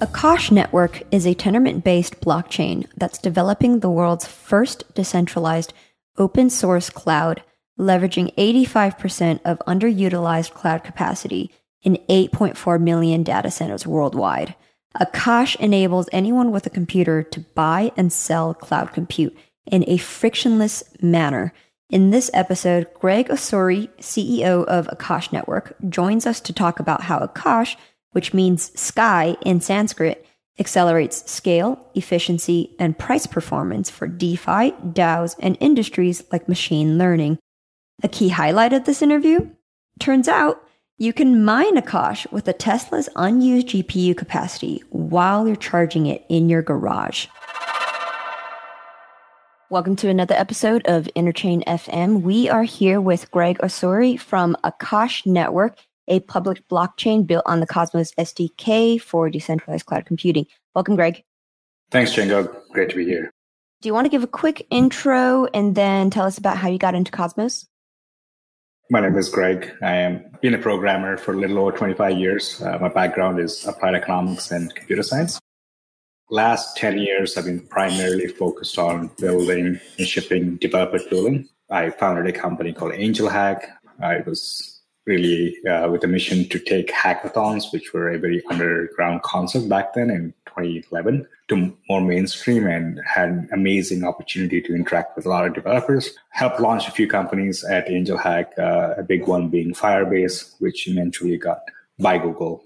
Akash Network is a Tendermint based blockchain that's developing the world's first decentralized open source cloud, leveraging 85% of underutilized cloud capacity in 8.4 million data centers worldwide. Akash enables anyone with a computer to buy and sell cloud compute in a frictionless manner. In this episode, Greg Osuri, CEO of Akash Network, joins us to talk about how Akash, which means sky in Sanskrit, accelerates scale, efficiency, and price performance for DeFi, DAOs, and industries like machine learning. A key highlight of this interview? Turns out you can mine Akash with a Tesla's unused GPU capacity while you're charging it in your garage. Welcome to another episode of Interchain FM. We are here with Greg Osuri from Akash Network, a public blockchain built on the Cosmos SDK for decentralized cloud computing. Welcome, Greg. Thanks, Django. Great to be here. Do you want to give a quick intro and then tell us about how you got into Cosmos? My name is Greg. I am been a programmer for a little over 25 years. Uh, my background is applied economics and computer science. Last 10 years, I've been primarily focused on building and shipping developer tooling. I founded a company called AngelHack. I was really uh, with a mission to take hackathons, which were a very underground concept back then in 2011, to more mainstream and had an amazing opportunity to interact with a lot of developers. Helped launch a few companies at AngelHack, uh, a big one being Firebase, which eventually got by Google.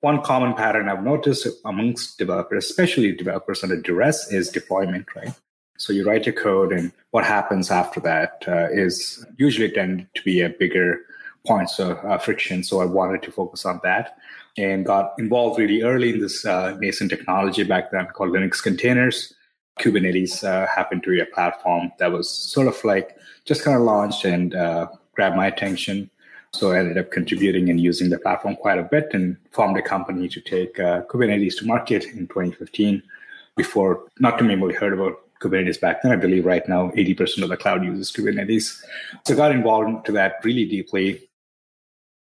One common pattern I've noticed amongst developers, especially developers under duress, is deployment, right? So you write your code, and what happens after that uh, is usually tend to be a bigger points of uh, friction. So I wanted to focus on that and got involved really early in this uh, nascent technology back then called Linux containers. Kubernetes uh, happened to be a platform that was sort of like just kind of launched and uh, grabbed my attention. So I ended up contributing and using the platform quite a bit and formed a company to take uh, Kubernetes to market in 2015. Before, not too many people heard about Kubernetes back then. I believe right now 80% of the cloud uses Kubernetes. So got involved into that really deeply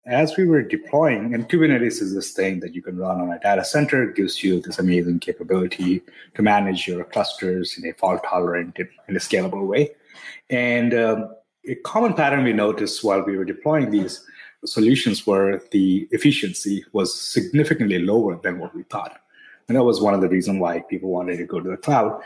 as we were deploying, and Kubernetes is this thing that you can run on a data center, it gives you this amazing capability to manage your clusters in a fault tolerant in a scalable way. And um, a common pattern we noticed while we were deploying these solutions were the efficiency was significantly lower than what we thought. And that was one of the reasons why people wanted to go to the cloud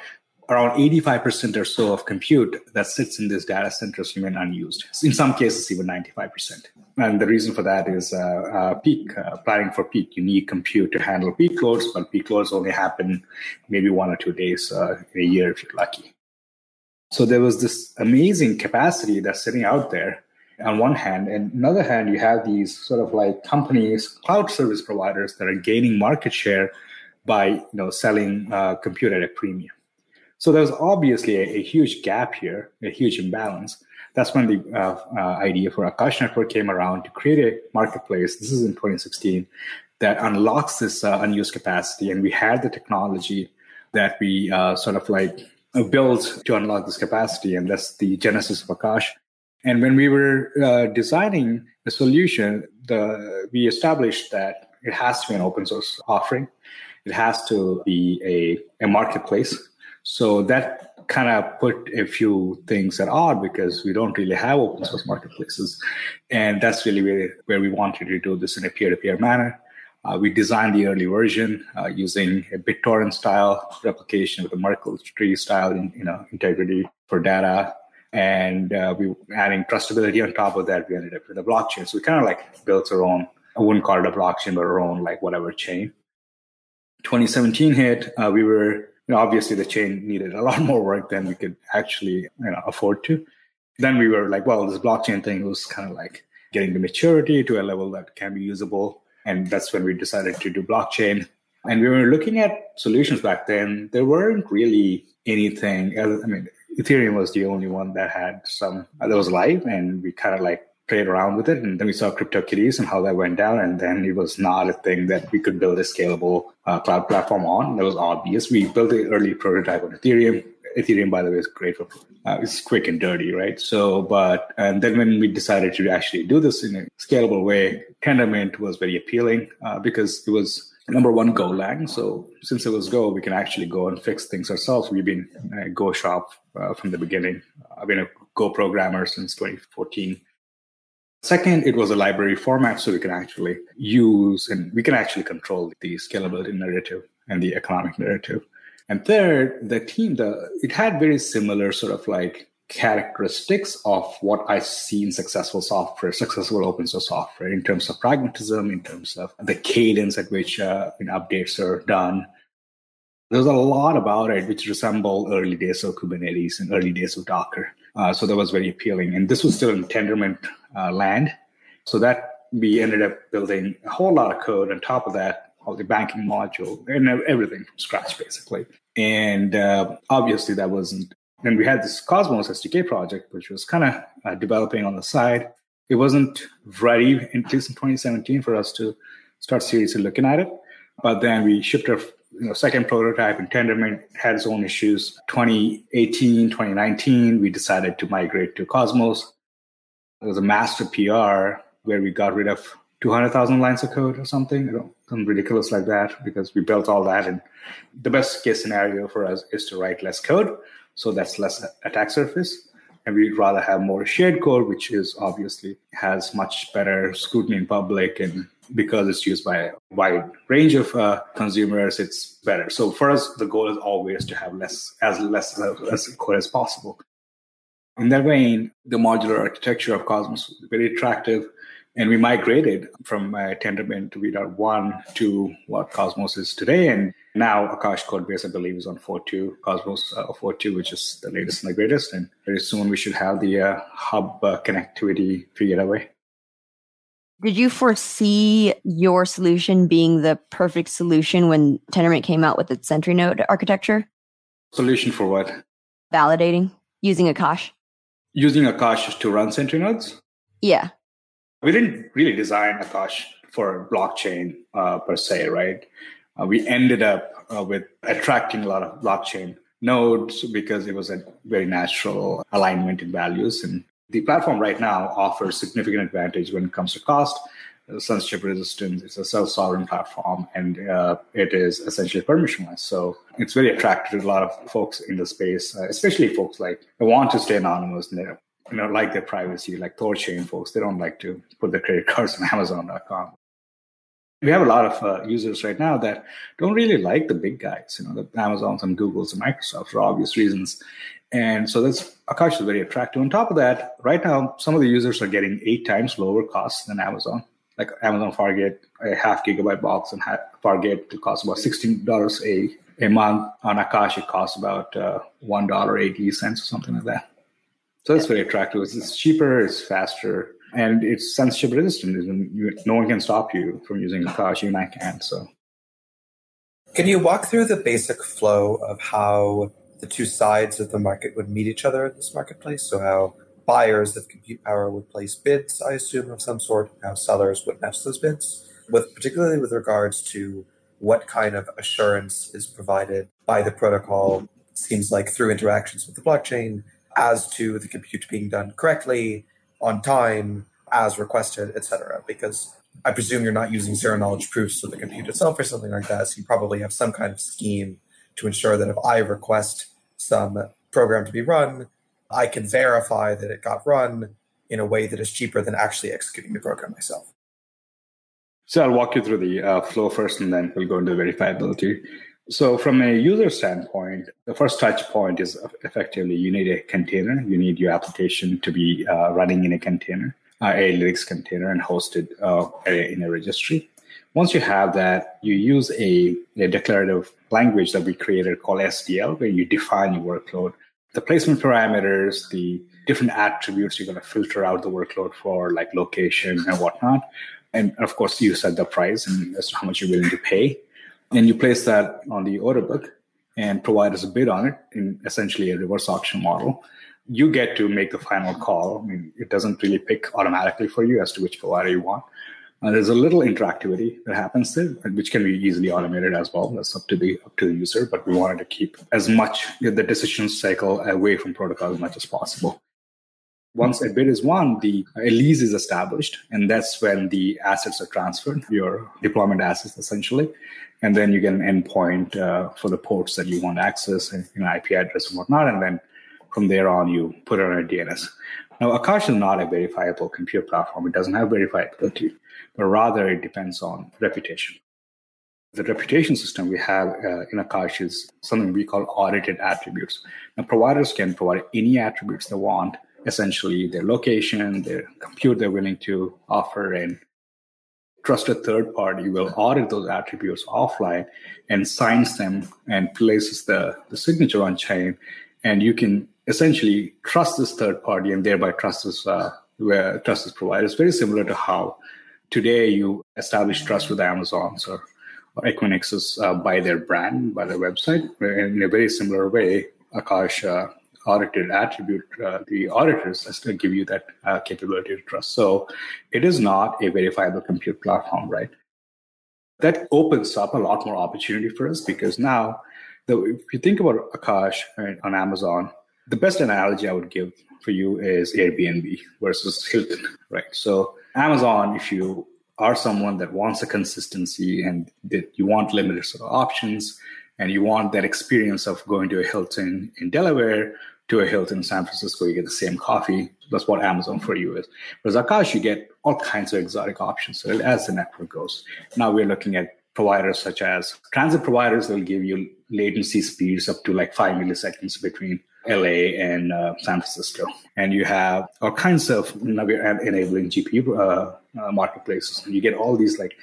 around 85% or so of compute that sits in these data centers remain unused. In some cases, even 95%. And the reason for that is uh, uh, peak, uh, planning for peak. You need compute to handle peak loads, but peak loads only happen maybe one or two days uh, a year if you're lucky. So there was this amazing capacity that's sitting out there on one hand. And on the other hand, you have these sort of like companies, cloud service providers that are gaining market share by you know selling uh, compute at a premium. So there's obviously a, a, huge gap here, a huge imbalance. That's when the uh, uh, idea for Akash Network came around to create a marketplace. This is in 2016 that unlocks this uh, unused capacity, and we had the technology that we uh, sort of like uh, built to unlock this capacity, and that's the genesis of Akash. And when we were uh, designing the solution, the we established that it has to be an open source offering. It has to be a, a marketplace so that kind of put a few things at odd because we don't really have open source marketplaces. And that's really where, where we wanted to do this in a peer to peer manner. Uh, we designed the early version uh, using a BitTorrent style replication with a Merkle tree style in, you know, integrity for data. And uh, we adding trustability on top of that. We ended up with a blockchain. So we kind of like built our own, I wouldn't call it a blockchain, but our own like whatever chain. 2017 hit, uh, we were you know, obviously the chain needed a lot more work than we could actually you know afford to. Then we were like, well, this blockchain thing was kind of like getting to maturity to a level that can be usable, and that's when we decided to do blockchain. And we were looking at solutions back then. There weren't really anything. I mean, Ethereum was the only one that had some that was live, and we kind of like played around with it. And then we saw CryptoKitties and how that went down. And then it was not a thing that we could build a scalable uh, cloud platform on. That was obvious. We built an early prototype on Ethereum. Ethereum, by the way, is great for uh, it's quick and dirty, right? So, but and then when we decided to actually do this in a scalable way, Tendermint was very appealing uh, because it was number one Golang. So since it was Go, we can actually go and fix things ourselves. We've been a Go shop uh, from the beginning. I've been a Go programmer since 2014. Second, it was a library format, so we can actually use and we can actually control the scalability narrative and the economic narrative. And third, the team, the it had very similar sort of like characteristics of what I see in successful software, successful open source software, in terms of pragmatism, in terms of the cadence at which uh, you know, updates are done. There's a lot about it which resemble early days of Kubernetes and early days of Docker. Uh, so that was very appealing. And this was still in Tendermint uh, land. So that we ended up building a whole lot of code on top of that, all the banking module and everything from scratch, basically. And uh, obviously, that wasn't. And we had this Cosmos SDK project, which was kind of uh, developing on the side. It wasn't ready, at least in 2017, for us to start seriously looking at it. But then we shipped our you know, second prototype in Tendermint had its own issues. 2018, 2019, we decided to migrate to Cosmos. It was a master PR where we got rid of 200,000 lines of code or something, you know, something ridiculous like that, because we built all that. And the best case scenario for us is to write less code. So that's less attack surface. And we'd rather have more shared code, which is obviously has much better scrutiny in public and because it's used by a wide range of uh, consumers, it's better. So for us, the goal is always to have less as less as code as possible. In that vein, the modular architecture of Cosmos was very attractive, and we migrated from uh, Tendermint to V.1 to what Cosmos is today. And now Akash Codebase, I believe, is on 4.2, Cosmos uh, 4.2, which is the latest and the greatest. And very soon we should have the uh, hub uh, connectivity figured away. Did you foresee your solution being the perfect solution when Tendermint came out with its Sentry node architecture? Solution for what? Validating using Akash. Using Akash to run Sentry nodes? Yeah. We didn't really design Akash for blockchain uh, per se, right? Uh, we ended up uh, with attracting a lot of blockchain nodes because it was a very natural alignment in values and the platform right now offers significant advantage when it comes to cost, censorship resistance. It's a self-sovereign platform, and uh, it is essentially permissionless. So it's very attractive to a lot of folks in the space, uh, especially folks like they want to stay anonymous and they you know like their privacy, like Thorchain folks. They don't like to put their credit cards on Amazon.com. We have a lot of uh, users right now that don't really like the big guys, you know, the Amazons and Googles and Microsofts for obvious reasons. And so that's Akash is very attractive. On top of that, right now, some of the users are getting eight times lower costs than Amazon. Like Amazon Fargate, a half gigabyte box and Fargate to cost about $16 a, a month. On Akash, it costs about uh, $1.80 or something like that. So that's very attractive. It's, cheaper, it's faster, and it's censorship resistant. No one can stop you from using Akash, even I can. So, can you walk through the basic flow of how the two sides of the market would meet each other in this marketplace. So how buyers of compute power would place bids, I assume, of some sort, how sellers would match those bids, with particularly with regards to what kind of assurance is provided by the protocol, seems like through interactions with the blockchain, as to the compute being done correctly, on time, as requested, etc. Because I presume you're not using zero knowledge proofs of the compute itself or something like that. So you probably have some kind of scheme to ensure that if I request some program to be run, I can verify that it got run in a way that is cheaper than actually executing the program myself. So I'll walk you through the uh, flow first, and then we'll go into verifiability. So from a user standpoint, the first touch point is effectively you need a container. You need your application to be uh, running in a container, uh, a Linux container, and hosted uh, in a registry. Once you have that, you use a, a declarative language that we created called SDL, where you define your workload, the placement parameters, the different attributes you're going to filter out the workload for, like location and whatnot. And of course, you set the price and as to how much you're willing to pay. And you place that on the order book and provide us a bid on it in essentially a reverse auction model. You get to make the final call. I mean, it doesn't really pick automatically for you as to which provider you want. Uh, there's a little interactivity that happens there, which can be easily automated as well. That's up to the up to the user, but we wanted to keep as much the decision cycle away from protocol as much as possible. Once a bid is won, the a lease is established, and that's when the assets are transferred, your deployment assets essentially. And then you get an endpoint uh, for the ports that you want access, and an IP address and whatnot. And then from there on, you put it on a DNS. Now, Akash is not a verifiable compute platform. It doesn't have verifiability, but rather it depends on reputation. The reputation system we have uh, in Akash is something we call audited attributes. Now, providers can provide any attributes they want, essentially their location, their compute they're willing to offer, and trusted third party will audit those attributes offline and signs them and places the, the signature on chain. And you can essentially trust this third party and thereby trust this, uh, trust this provider. It's very similar to how today you establish trust with Amazon's or Equinix's uh, by their brand, by their website. In a very similar way, Akash uh, audited attribute, uh, the auditors has to give you that uh, capability to trust. So it is not a verifiable compute platform, right? That opens up a lot more opportunity for us because now, the, if you think about Akash right, on Amazon, the best analogy I would give for you is Airbnb versus Hilton, right? So Amazon, if you are someone that wants a consistency and that you want limited sort of options and you want that experience of going to a Hilton in Delaware to a Hilton in San Francisco, you get the same coffee. That's what Amazon for you is. Whereas Akash, you get all kinds of exotic options so as the network goes. Now we're looking at providers such as transit providers that will give you latency speeds up to like five milliseconds between LA and uh, San Francisco. And you have all kinds of enabling GPU uh, uh, marketplaces. And you get all these like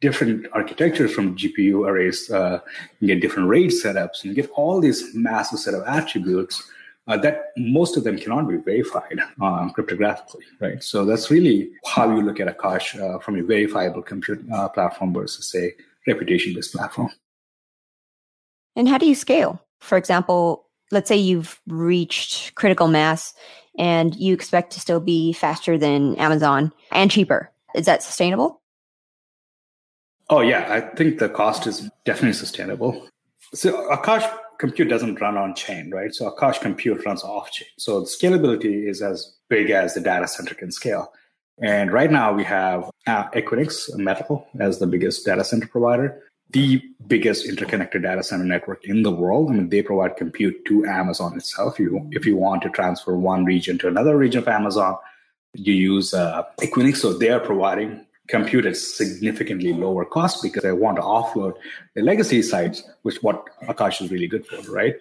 different architectures from GPU arrays. Uh, you get different RAID setups. And you get all these massive set of attributes uh, that most of them cannot be verified uh, cryptographically, right? So that's really how you look at Akash uh, from a verifiable compute uh, platform versus a reputation-based platform. And how do you scale? For example, let's say you've reached critical mass and you expect to still be faster than Amazon and cheaper. Is that sustainable? Oh, yeah. I think the cost is definitely sustainable. So Akash compute doesn't run on chain, right? So Akash compute runs off chain. So the scalability is as big as the data center can scale. And right now we have uh, Equinix Metal as the biggest data center provider the biggest interconnected data center network in the world. I mean, they provide compute to Amazon itself. You, if you want to transfer one region to another region of Amazon, you use uh, Equinix. So they are providing compute at significantly lower cost because they want to offload the legacy sites, which what Akash is really good for, right?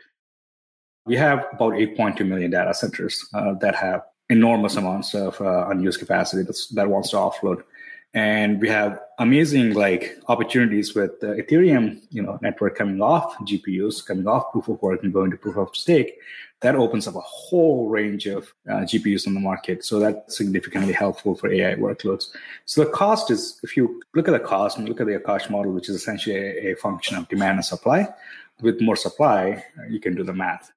We have about 8.2 million data centers uh, that have enormous amounts of uh, unused capacity that wants to offload and we have amazing like opportunities with the ethereum you know network coming off gpus coming off proof of work and going to proof of stake. That opens up a whole range of uh, gpus on the market. So that's significantly helpful for ai workloads. So the cost is if you look at the cost and look at the akash model which is essentially a, a function of demand and supply with more supply you can do the math.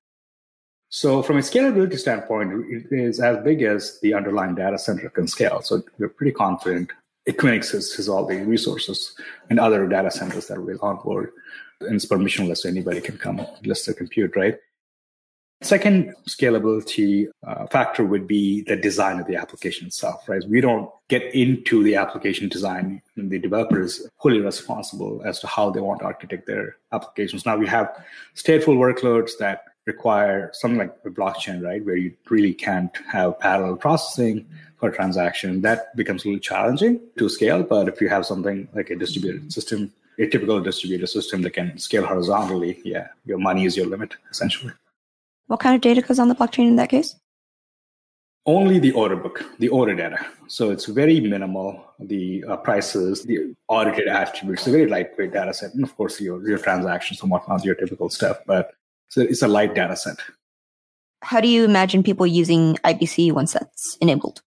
So from a scalability standpoint, it is as big as the underlying data center can scale. So we're pretty confident Equinix has all the resources and other data centers that will onboard. And it's permissionless, so anybody can come list their compute, right? Second scalability uh, factor would be the design of the application itself, right? We don't get into the application design. The developer is fully responsible as to how they want to architect their applications. Now we have stateful workloads that require something like a blockchain, right? Where you really can't have parallel processing for a transaction. That becomes a little challenging to scale. But if you have something like a distributed system, a typical distributed system that can scale horizontally, yeah, your money is your limit, essentially. What kind of data goes on the blockchain in that case? Only the order book, the order data. So it's very minimal. The uh, prices, the audited attributes, a very lightweight data set. And of course, your, your transactions and whatnot, your typical stuff. But so it's a light data set. How do you imagine people using IBC once that's enabled?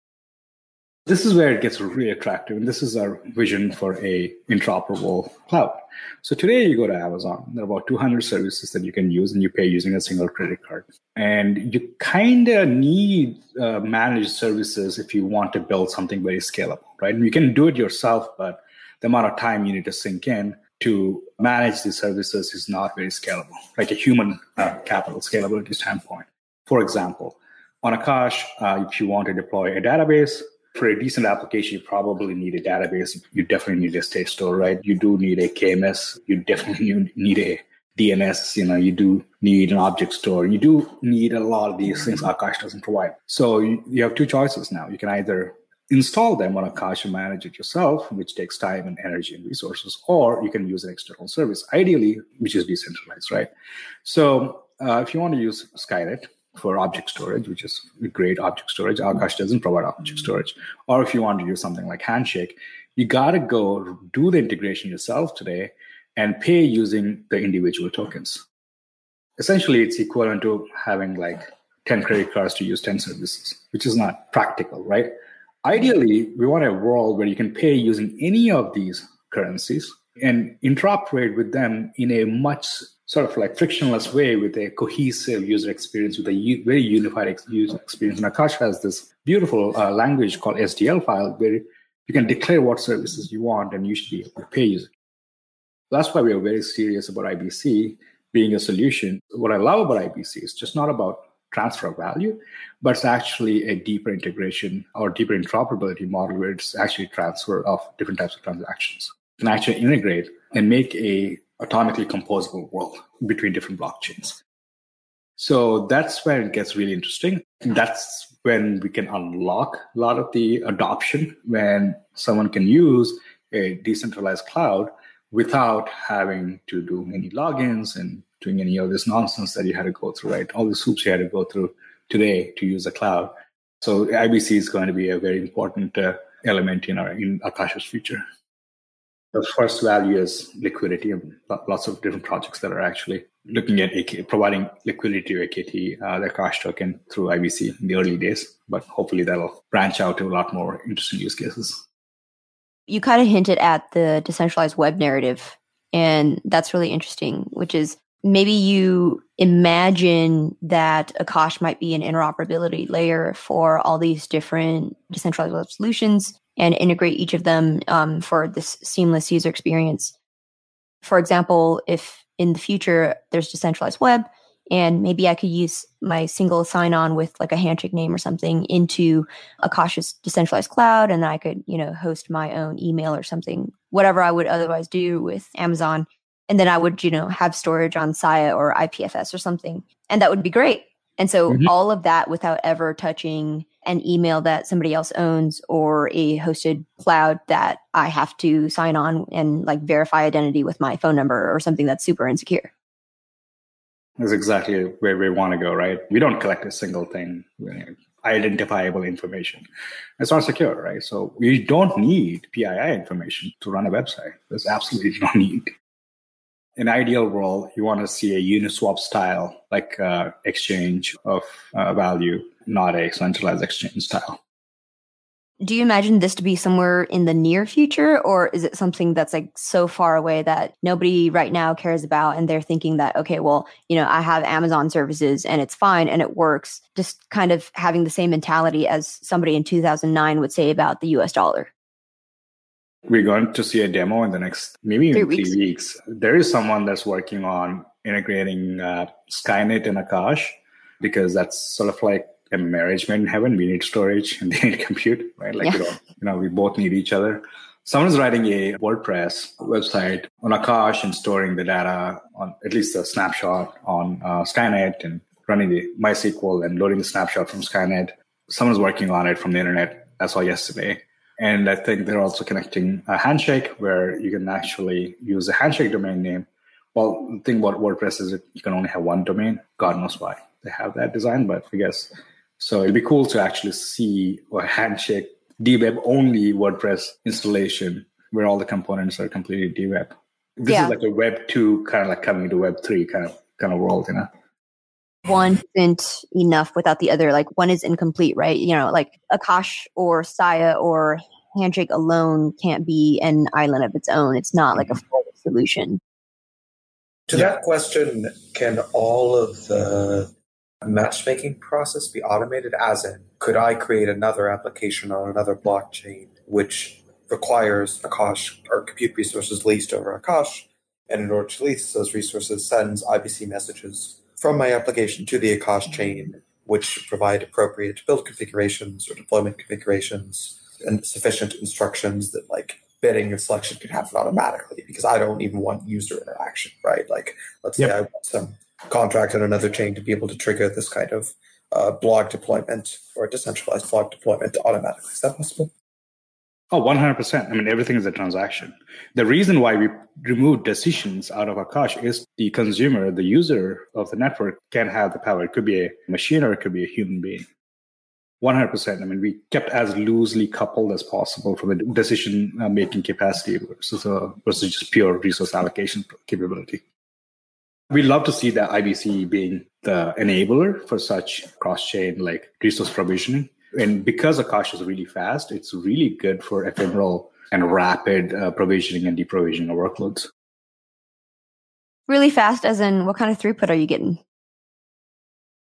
This is where it gets really attractive, and this is our vision for a interoperable cloud. So today you go to Amazon, there are about 200 services that you can use, and you pay using a single credit card. And you kind of need uh, managed services if you want to build something very scalable, right? And you can do it yourself, but the amount of time you need to sink in to manage these services is not very scalable, like a human uh, capital scalability standpoint. For example, On Akash, uh, if you want to deploy a database, for a decent application, you probably need a database. You definitely need a state store, right? You do need a KMS. You definitely need a DNS. You know, you do need an object store. You do need a lot of these things Akash doesn't provide. So you, you have two choices now. You can either install them on Akash and manage it yourself, which takes time and energy and resources, or you can use an external service, ideally, which is decentralized, right? So uh, if you want to use Skynet, for object storage, which is great object storage. Akash doesn't provide object storage. Or if you want to use something like Handshake, you got to go do the integration yourself today and pay using the individual tokens. Essentially, it's equivalent to having like 10 credit cards to use 10 services, which is not practical, right? Ideally, we want a world where you can pay using any of these currencies and interoperate with them in a much sort of like frictionless way with a cohesive user experience, with a u- very unified ex- user experience. And Akash has this beautiful uh, language called SDL file where you can declare what services you want and you should be able to pay users. That's why we are very serious about IBC being a solution. What I love about IBC is just not about transfer of value, but it's actually a deeper integration or deeper interoperability model where it's actually transfer of different types of transactions. You can actually integrate and make a atomically composable world between different blockchains. So that's where it gets really interesting. That's when we can unlock a lot of the adoption when someone can use a decentralized cloud without having to do any logins and doing any of this nonsense that you had to go through, right? All the hoops you had to go through today to use the cloud. So IBC is going to be a very important uh, element in our in Akash's future. The first value is liquidity, and lots of different projects that are actually looking at AK, providing liquidity to AKT, uh, the Akash token through IBC in the early days. But hopefully that'll branch out to a lot more interesting use cases. You kind of hinted at the decentralized web narrative, and that's really interesting, which is maybe you imagine that Akash might be an interoperability layer for all these different decentralized web solutions and integrate each of them um, for this seamless user experience. For example, if in the future there's decentralized web and maybe I could use my single sign on with like a handshake name or something into Akash's decentralized cloud and I could, you know, host my own email or something, whatever I would otherwise do with Amazon. And then I would, you know, have storage on Sia or IPFS or something. And that would be great. And so mm-hmm. all of that without ever touching an email that somebody else owns or a hosted cloud that I have to sign on and like verify identity with my phone number or something that's super insecure. That's exactly where we want to go, right? We don't collect a single thing, identifiable information. It's not secure, right? So we don't need PII information to run a website. There's absolutely no need. In ideal world, you want to see a Uniswap style, like uh, exchange of uh, value not a centralized exchange style. Do you imagine this to be somewhere in the near future, or is it something that's like so far away that nobody right now cares about and they're thinking that, okay, well, you know, I have Amazon services and it's fine and it works, just kind of having the same mentality as somebody in 2009 would say about the US dollar? We're going to see a demo in the next maybe three, weeks. three weeks. There is someone that's working on integrating uh, Skynet and Akash because that's sort of like a marriage made in heaven. We need storage and they need compute, right? Like, yeah. you, know, you know, we both need each other. Someone's writing a WordPress website on Akash and storing the data on at least a snapshot on uh, Skynet and running the MySQL and loading the snapshot from Skynet. Someone's working on it from the internet. I saw yesterday. And I think they're also connecting a handshake where you can actually use a handshake domain name. Well, the thing about WordPress is that you can only have one domain. God knows why they have that design, but I guess so it'd be cool to actually see a handshake dweb only WordPress installation where all the components are completely dweb. This yeah. is like a Web two kind of like coming to Web three kind of kind of world, you know. One isn't enough without the other. Like one is incomplete, right? You know, like Akash or Sia or Handshake alone can't be an island of its own. It's not like a mm-hmm. full solution. To yeah. that question, can all of the matchmaking process be automated? As in, could I create another application on another blockchain which requires Akash or compute resources leased over Akash, and in order to lease those resources, sends IBC messages from my application to the Akash chain which provide appropriate build configurations or deployment configurations and sufficient instructions that like bidding and selection can happen automatically because I don't even want user interaction, right? Like, let's yep. say I want some contract on another chain to be able to trigger this kind of uh, blog deployment or decentralized blog deployment automatically. Is that possible? Oh, 100%. I mean, everything is a transaction. The reason why we remove decisions out of Akash is the consumer, the user of the network can have the power. It could be a machine or it could be a human being. 100%. I mean, we kept as loosely coupled as possible from a decision making capacity versus, uh, versus just pure resource allocation capability. We love to see the IBC being the enabler for such cross chain like resource provisioning and because Akash is really fast, it's really good for ephemeral and rapid uh, provisioning and deprovisioning of workloads. Really fast, as in what kind of throughput are you getting?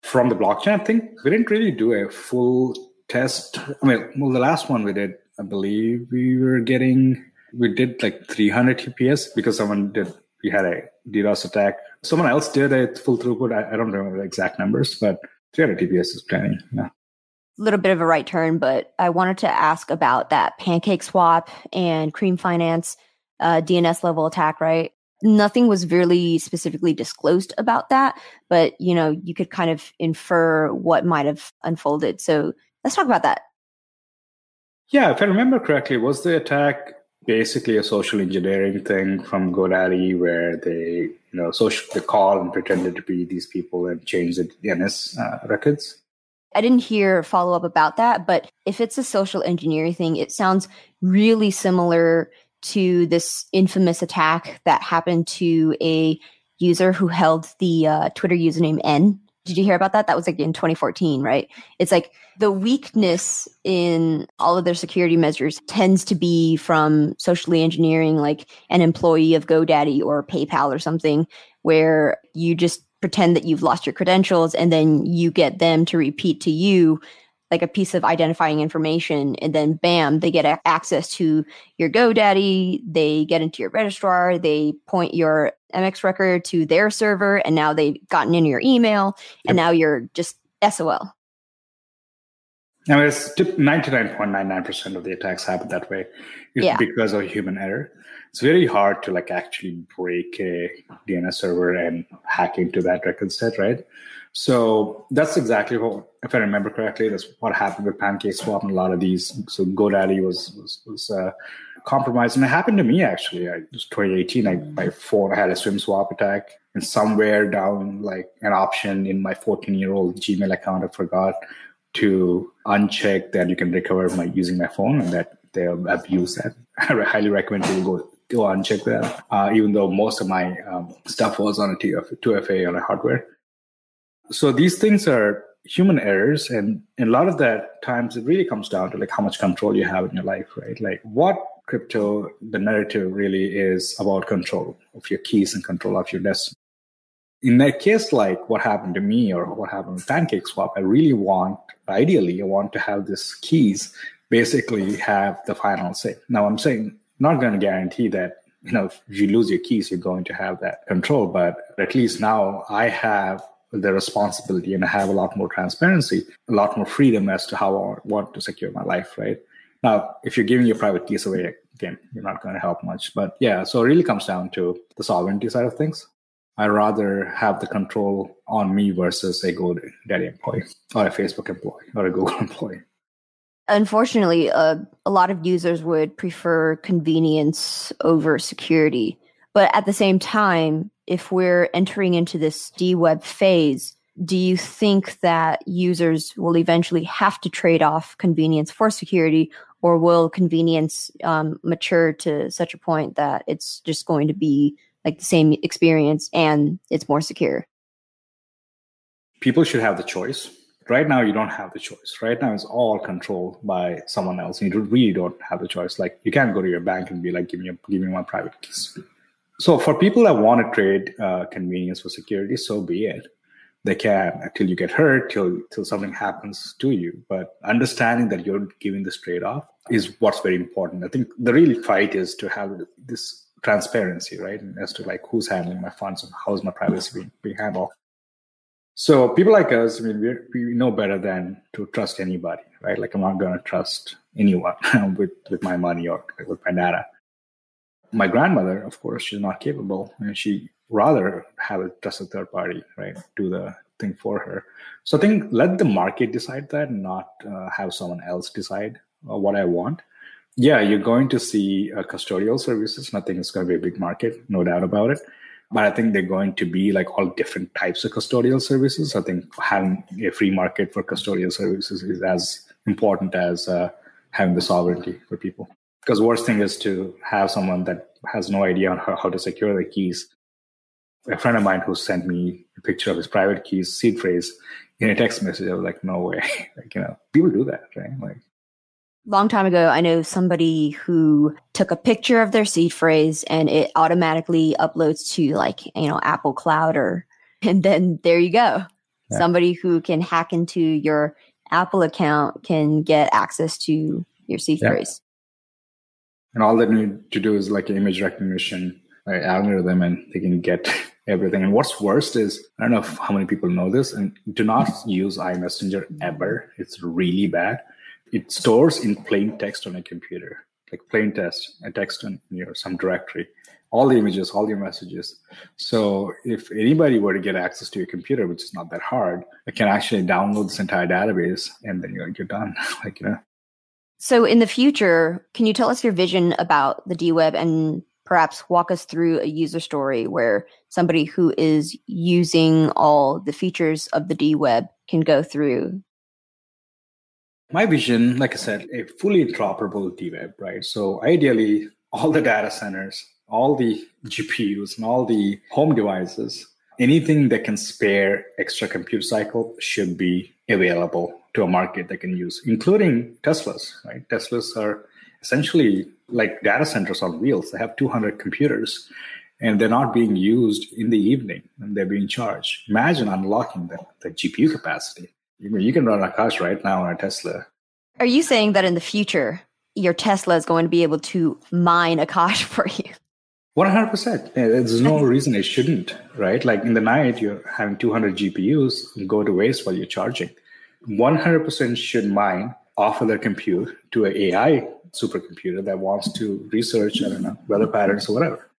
From the blockchain, I think we didn't really do a full test. I mean, well, the last one we did, I believe we were getting, we did like 300 TPS because someone did, we had a DDoS attack. Someone else did a full throughput. I, I don't remember the exact numbers, but 300 TPS is plenty. Yeah little bit of a right turn, but I wanted to ask about that pancake swap and cream finance uh, DNS level attack, right? Nothing was really specifically disclosed about that, but you know, you could kind of infer what might have unfolded. So let's talk about that. Yeah, if I remember correctly, was the attack basically a social engineering thing from GoDaddy where they, you know, social they call and pretended to be these people and change the DNS uh, records? I didn't hear follow up about that, but if it's a social engineering thing, it sounds really similar to this infamous attack that happened to a user who held the uh, Twitter username N. Did you hear about that? That was like in 2014, right? It's like the weakness in all of their security measures tends to be from socially engineering, like an employee of GoDaddy or PayPal or something, where you just pretend that you've lost your credentials and then you get them to repeat to you like a piece of identifying information and then bam they get access to your godaddy they get into your registrar they point your mx record to their server and now they've gotten into your email and now you're just sol now it's 99.99% of the attacks happen that way. It's yeah. because of human error it's very hard to like actually break a DNS server and hack into that record set, right? So that's exactly what, if I remember correctly, that's what happened with Pancake Swap and a lot of these. So GoDaddy was was, was uh, compromised, and it happened to me actually. I, it was 2018. I, my phone I had a SIM swap attack, and somewhere down like an option in my 14 year old Gmail account, I forgot to uncheck that you can recover my using my phone, and that they abuse that. I highly recommend people go go and check that. Uh, even though most of my um, stuff was on a 2FA on a hardware. So these things are human errors, and, and a lot of that times it really comes down to like how much control you have in your life, right? Like what crypto, the narrative really is about control of your keys and control of your destiny. In that case, like what happened to me or what happened with Pancake Swap, I really want, ideally, I want to have this keys basically have the final say. Now I'm saying not going to guarantee that you know if you lose your keys you're going to have that control but at least now i have the responsibility and i have a lot more transparency a lot more freedom as to how i want to secure my life right? Now if you're giving your private keys away again you're not going to help much but yeah so it really comes down to the sovereignty side of things. I rather have the control on me versus a godaddy employee or a facebook employee or a google employee unfortunately, uh, a lot of users would prefer convenience over security. But at the same time, if we're entering into this DWeb phase, do you think that users will eventually have to trade off convenience for security, or will convenience um, mature to such a point that it's just going to be like the same experience and it's more secure? People should have the choice Right now, you don't have the choice. Right now, it's all controlled by someone else. You really don't have the choice. Like you can't go to your bank and be like, "Give me, a, give me my private keys." So for people that want to trade uh, convenience for security, so be it. They can until you get hurt, till till something happens to you. But understanding that you're giving this trade off is what's very important. I think the real fight is to have this transparency, right, as to like who's handling my funds and how's my privacy being, being handled. So people like us, I mean, we we know better than to trust anybody, right? Like I'm not going to trust anyone with with my money or with my data. My grandmother, of course, she's not capable, and she rather have a trusted third party, right, do the thing for her. So I think let the market decide that, not uh, have someone else decide uh, what I want. Yeah, you're going to see uh, custodial services. Nothing is going to be a big market, no doubt about it. But I think they're going to be like all different types of custodial services. I think having a free market for custodial services is as important as uh, having the sovereignty for people. Because worst thing is to have someone that has no idea on how, how to secure the keys. A friend of mine who sent me a picture of his private keys seed phrase in a text message, I was like, no way. like, you know, people do that, right? Like long time ago, I know somebody who took a picture of their seed phrase and it automatically uploads to like, you know, Apple Cloud or, and then there you go. Yeah. Somebody who can hack into your Apple account can get access to your seed yeah. phrase. And all they need to do is like image recognition like algorithm and they can get everything. And what's worst is, I don't know how many people know this, and do not use iMessenger ever. It's really bad it stores in plain text on a computer, like plain text, a text in your some directory, all the images, all your messages. So if anybody were to get access to your computer, which is not that hard, it can actually download this entire database, and then you're you're done. like you know. So in the future, can you tell us your vision about the DWeb and perhaps walk us through a user story where somebody who is using all the features of the DWeb can go through my vision, like I said, a fully interoperable DWeb, right? So ideally, all the data centers, all the GPUs, and all the home devices, anything that can spare extra compute cycle should be available to a market that can use, including Teslas, right? Teslas are essentially like data centers on wheels. They have 200 computers and they're not being used in the evening and they're being charged. Imagine unlocking the, the GPU capacity you, you can run Akash right now on a Tesla. Are you saying that in the future, your Tesla is going to be able to mine Akash for you? 100%. There's no reason it shouldn't, right? Like in the night, you're having 200 GPUs go to waste while you're charging. 100% should mine off of their compute to an AI supercomputer that wants to research, I don't know, weather patterns or whatever.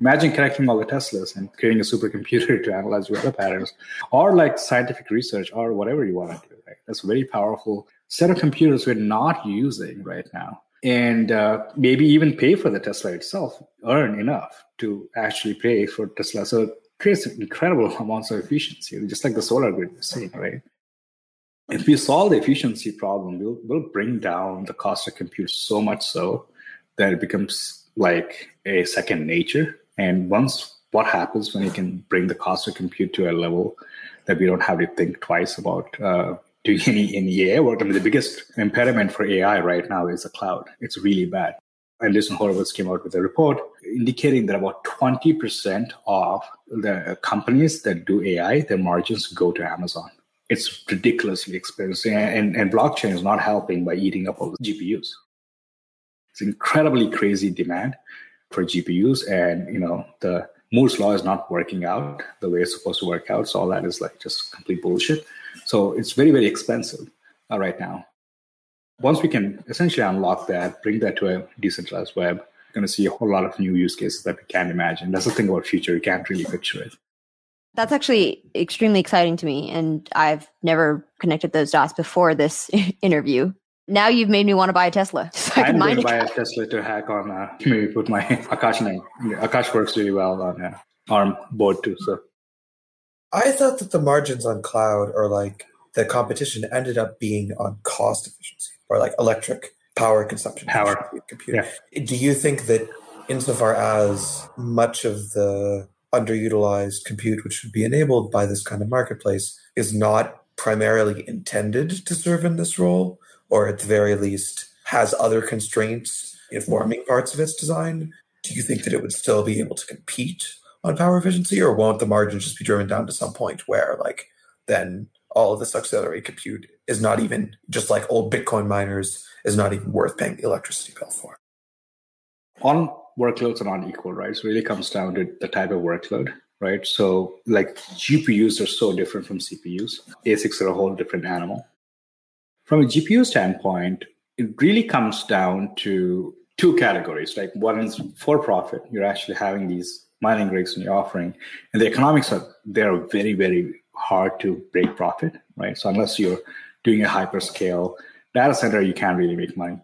Imagine connecting all the Teslas and creating a supercomputer to analyze weather patterns or like scientific research or whatever you want to do. Right? That's a very powerful set of computers we're not using right now. And uh, maybe even pay for the Tesla itself, earn enough to actually pay for Tesla. So it creates incredible amounts of efficiency, just like the solar grid we're seeing, right? If we solve the efficiency problem, we'll, we'll bring down the cost of compute so much so that it becomes like a second nature and once what happens when you can bring the cost of compute to a level that we don't have to think twice about uh, doing any, any AI work? I mean, the biggest impediment for AI right now is the cloud. It's really bad. And Andreessen Horowitz came out with a report indicating that about 20% of the companies that do AI, their margins go to Amazon. It's ridiculously expensive, and, and blockchain is not helping by eating up all the GPUs. It's incredibly crazy demand for GPUs, and you know the Moore's law is not working out the way it's supposed to work out. So all that is like just complete bullshit. So it's very very expensive uh, right now. Once we can essentially unlock that, bring that to a decentralized web, we're going to see a whole lot of new use cases that we can't imagine. That's the thing about future; you can't really picture it. That's actually extremely exciting to me, and I've never connected those dots before this interview now you've made me want to buy a Tesla. So I am going to buy a Tesla to hack on. Uh, maybe put my Akash name. Akash works really well on uh, ARM board too. So I thought that the margins on cloud or like the competition ended up being on cost efficiency or like electric power consumption. Power computer. Yeah. Do you think that insofar as much of the underutilized compute which would be enabled by this kind of marketplace is not primarily intended to serve in this role? Or at the very least has other constraints informing parts of its design, do you think that it would still be able to compete on power efficiency, or won't the margins just be driven down to some point where, like, then all of this auxiliary compute is not even just like old Bitcoin miners is not even worth paying the electricity bill for? On workloads are not equal, right? So it really comes down to the type of workload. right? So like GPUs are so different from CPUs. ASICs are a whole different animal. From a GPU standpoint, it really comes down to two categories. Like one is for profit. You're actually having these mining rigs and you're offering, and the economics are they're very, very hard to break profit, right? So unless you're doing a hyperscale data center, you can't really make money.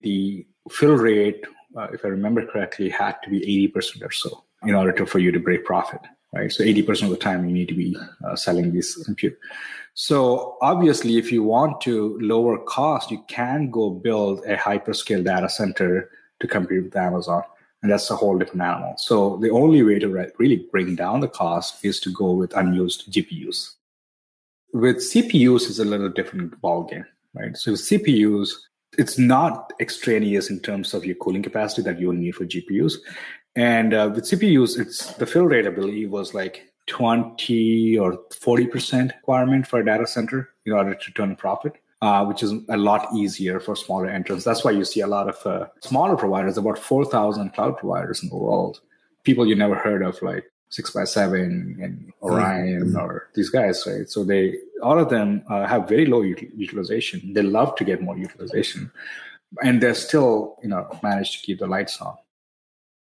The fill rate, uh, if I remember correctly, had to be 80% or so in order to, for you to break profit, right? So 80% of the time you need to be uh, selling this compute. So obviously, if you want to lower cost, you can go build a hyperscale data center to compete with Amazon. And that's a whole different animal. So the only way to re- really bring down the cost is to go with unused GPUs. With CPUs, it's a little different ballgame, right? So CPUs, it's not extraneous in terms of your cooling capacity that you will need for GPUs. And uh, with CPUs, it's the fill rate, I believe, was like 20 or 40% requirement for a data center in order to turn a profit. Uh, which is a lot easier for smaller entrants. That's why you see a lot of uh, smaller providers, about 4,000 cloud providers in the world. People you never heard of, like 6x7 and Orion mm-hmm. or these guys, right? So they, all of them uh, have very low util- utilization. They love to get more utilization, and they're still, you know, manage to keep the lights on.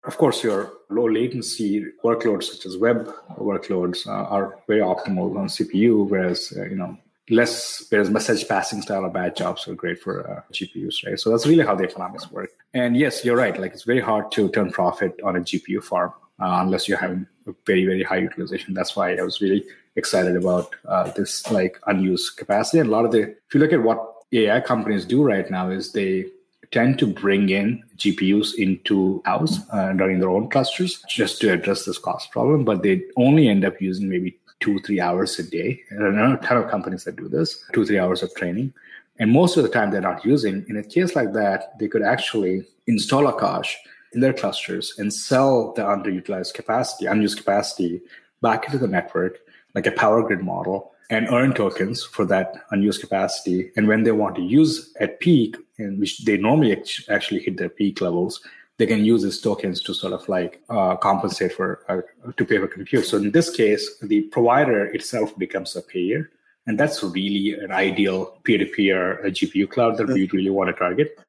Of course, your low latency workloads such as web workloads uh, are very optimal on CPU, whereas uh, you know less whereas message passing style of batch jobs are great for uh, GPUs, right? So that's really how the economics work. And yes, you're right. Like it's very hard to turn profit on a GPU farm uh, unless you're having a very very high utilization. That's why I was really excited about uh, this like unused capacity. And a lot of the if you look at what AI companies do right now is they tend to bring in GPUs into house uh, running their own clusters just to address this cost problem, but they only end up using maybe two, three hours a day. There are a ton of companies that do this, two, three hours of training. And most of the time they're not using. In a case like that, they could actually install Akash in their clusters and sell the underutilized capacity, unused capacity back into the network, like a power grid model, and earn tokens for that unused capacity. And when they want to use at peak, in which they normally actually hit their peak levels, they can use these tokens to sort of like uh, compensate for uh, to pay for compute. So in this case, the provider itself becomes a payer, and that's really an ideal peer-to-peer GPU cloud that we really want to target.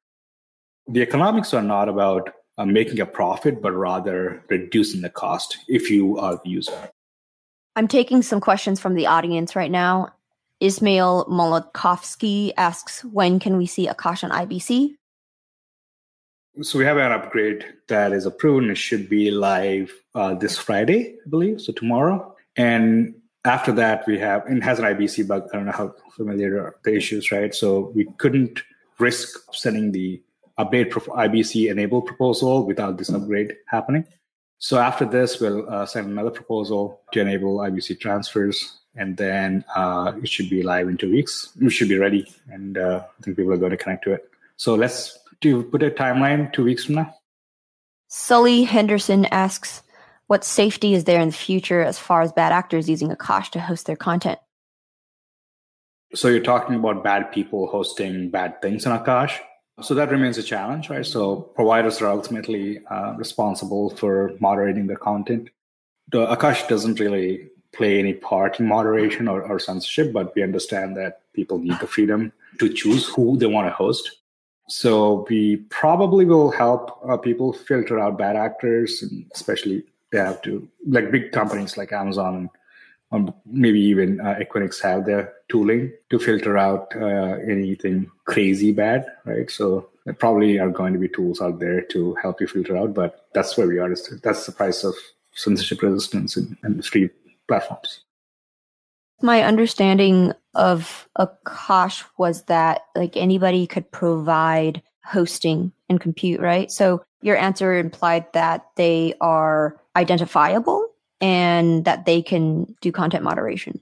The economics are not about uh, making a profit, but rather reducing the cost if you are the user. I'm taking some questions from the audience right now. Ismail Molotkovsky asks, when can we see Akash on IBC? So we have an upgrade that is approved and it should be live uh, this Friday, I believe, so tomorrow. And after that, we have, and has an IBC bug. I don't know how familiar the issues, right? So we couldn't risk sending the update IBC enable proposal without this upgrade happening. So after this, we'll uh, send another proposal to enable IBC transfers, and then uh, it should be live in two weeks. We should be ready, and uh, I think people are going to connect to it. So let's do put a timeline two weeks from now. Sully Henderson asks, "What safety is there in the future as far as bad actors using Akash to host their content?" So you're talking about bad people hosting bad things in Akash. So that remains a challenge, right? So providers are ultimately uh, responsible for moderating their content. The Akash doesn't really play any part in moderation or, or censorship, but we understand that people need the freedom to choose who they want to host. So we probably will help uh, people filter out bad actors, and especially they have to like big companies like Amazon um, maybe even uh, Equinix have their tooling to filter out uh, anything crazy bad, right? So there probably are going to be tools out there to help you filter out, but that's where we are. That's the price of censorship resistance in, in free platforms. My understanding of Akash was that like anybody could provide hosting and compute, right? So your answer implied that they are identifiable and that they can do content moderation?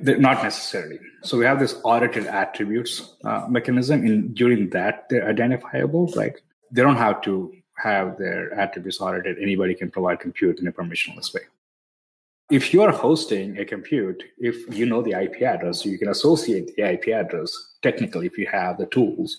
not necessarily. So we have this audited attributes uh, mechanism. In during that, they're identifiable. Like they don't have to have their attributes audited. Anybody can provide compute in a permissionless way. If you are hosting a compute, if you know the IP address, you can associate the IP address technically if you have the tools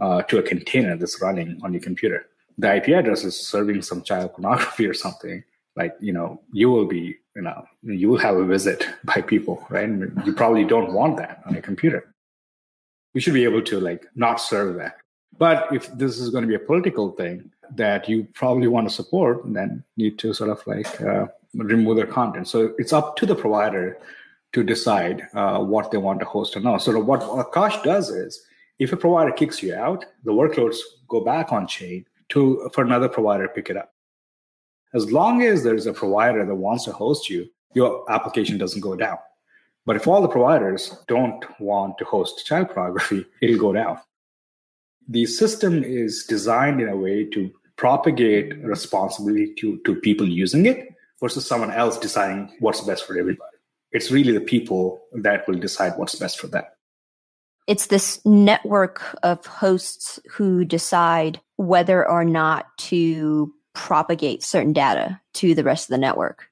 uh, to a container that's running on your computer. The IP address is serving some child pornography or something like you know you will be you know you will have a visit by people right? You probably don't want that on a computer. You should be able to like not serve that. But if this is going to be a political thing that you probably want to support then need to sort of like uh, remove their content. So it's up to the provider to decide uh, what they want to host or not. So what akash does is if a provider kicks you out the workloads go back on chain to for another provider pick it up as long as there's a provider that wants to host you, your application doesn't go down. But if all the providers don't want to host child pornography, it'll go down. The system is designed in a way to propagate responsibility to, to people using it versus someone else deciding what's best for everybody. It's really the people that will decide what's best for them. It's this network of hosts who decide whether or not to propagate certain data to the rest of the network?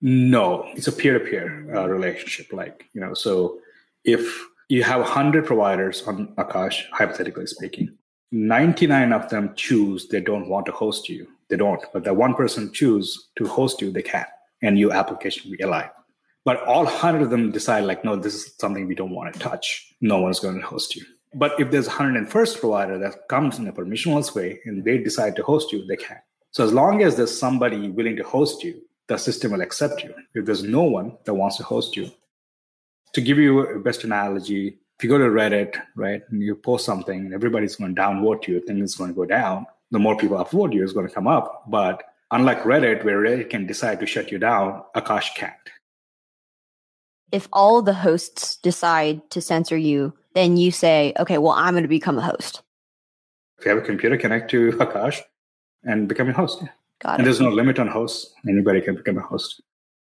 No, it's a peer-to-peer uh, relationship. Like you know, so if you have 100 providers on Akash, hypothetically speaking, 99 of them choose they don't want to host you. They don't, but that one person choose to host you, they can, and your application will be alive. But all 100 of them decide like, no, this is something we don't want to touch. No one's going to host you. But if there's a 101st provider that comes in a permissionless way and they decide to host you, they can. So as long as there's somebody willing to host you, the system will accept you. If there's no one that wants to host you, to give you a best analogy, if you go to Reddit, right, and you post something everybody's going to downvote you, things going to go down. The more people upvote you, is going to come up. But unlike Reddit, where Reddit can decide to shut you down, Akash can't. If all the hosts decide to censor you, then you say, okay, well, I'm going to become a host. If you have a computer, connect to Akash and become a host. Got and it. there's no limit on hosts. Anybody can become a host.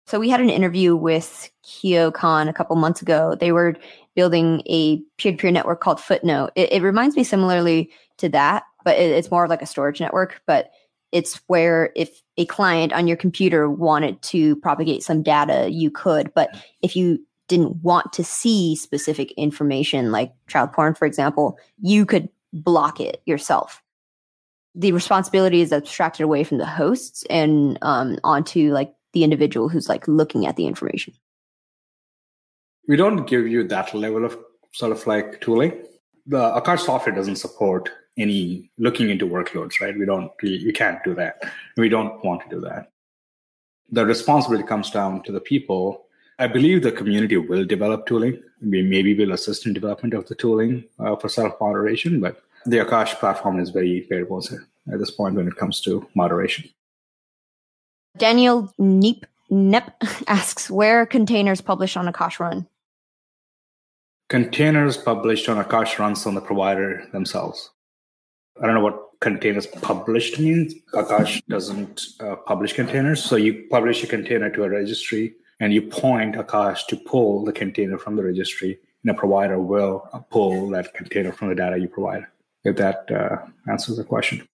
So we had an interview with KyoCon a couple months ago. They were building a peer-to-peer network called Footnote. It, it reminds me similarly to that, but it, it's more of like a storage network. But it's where if a client on your computer wanted to propagate some data, you could. But if you didn't want to see specific information like child porn, for example, you could block it yourself. The responsibility is abstracted away from the hosts and um, onto like the individual who's like looking at the information. We don't give you that level of sort of like tooling. The Akash software doesn't support any looking into workloads, right? We don't, we, we can't do that. We don't want to do that. The responsibility comes down to the people I believe the community will develop tooling. We maybe will assist in development of the tooling uh, for self moderation, but the Akash platform is very bones at this point when it comes to moderation. Daniel Neep Nep asks where containers published on Akash run. Containers published on Akash runs on the provider themselves. I don't know what containers published means. Akash doesn't uh, publish containers, so you publish a container to a registry and you point Akash to pull the container from the registry, and a provider will pull that container from the data you provide. If that uh, answers the question.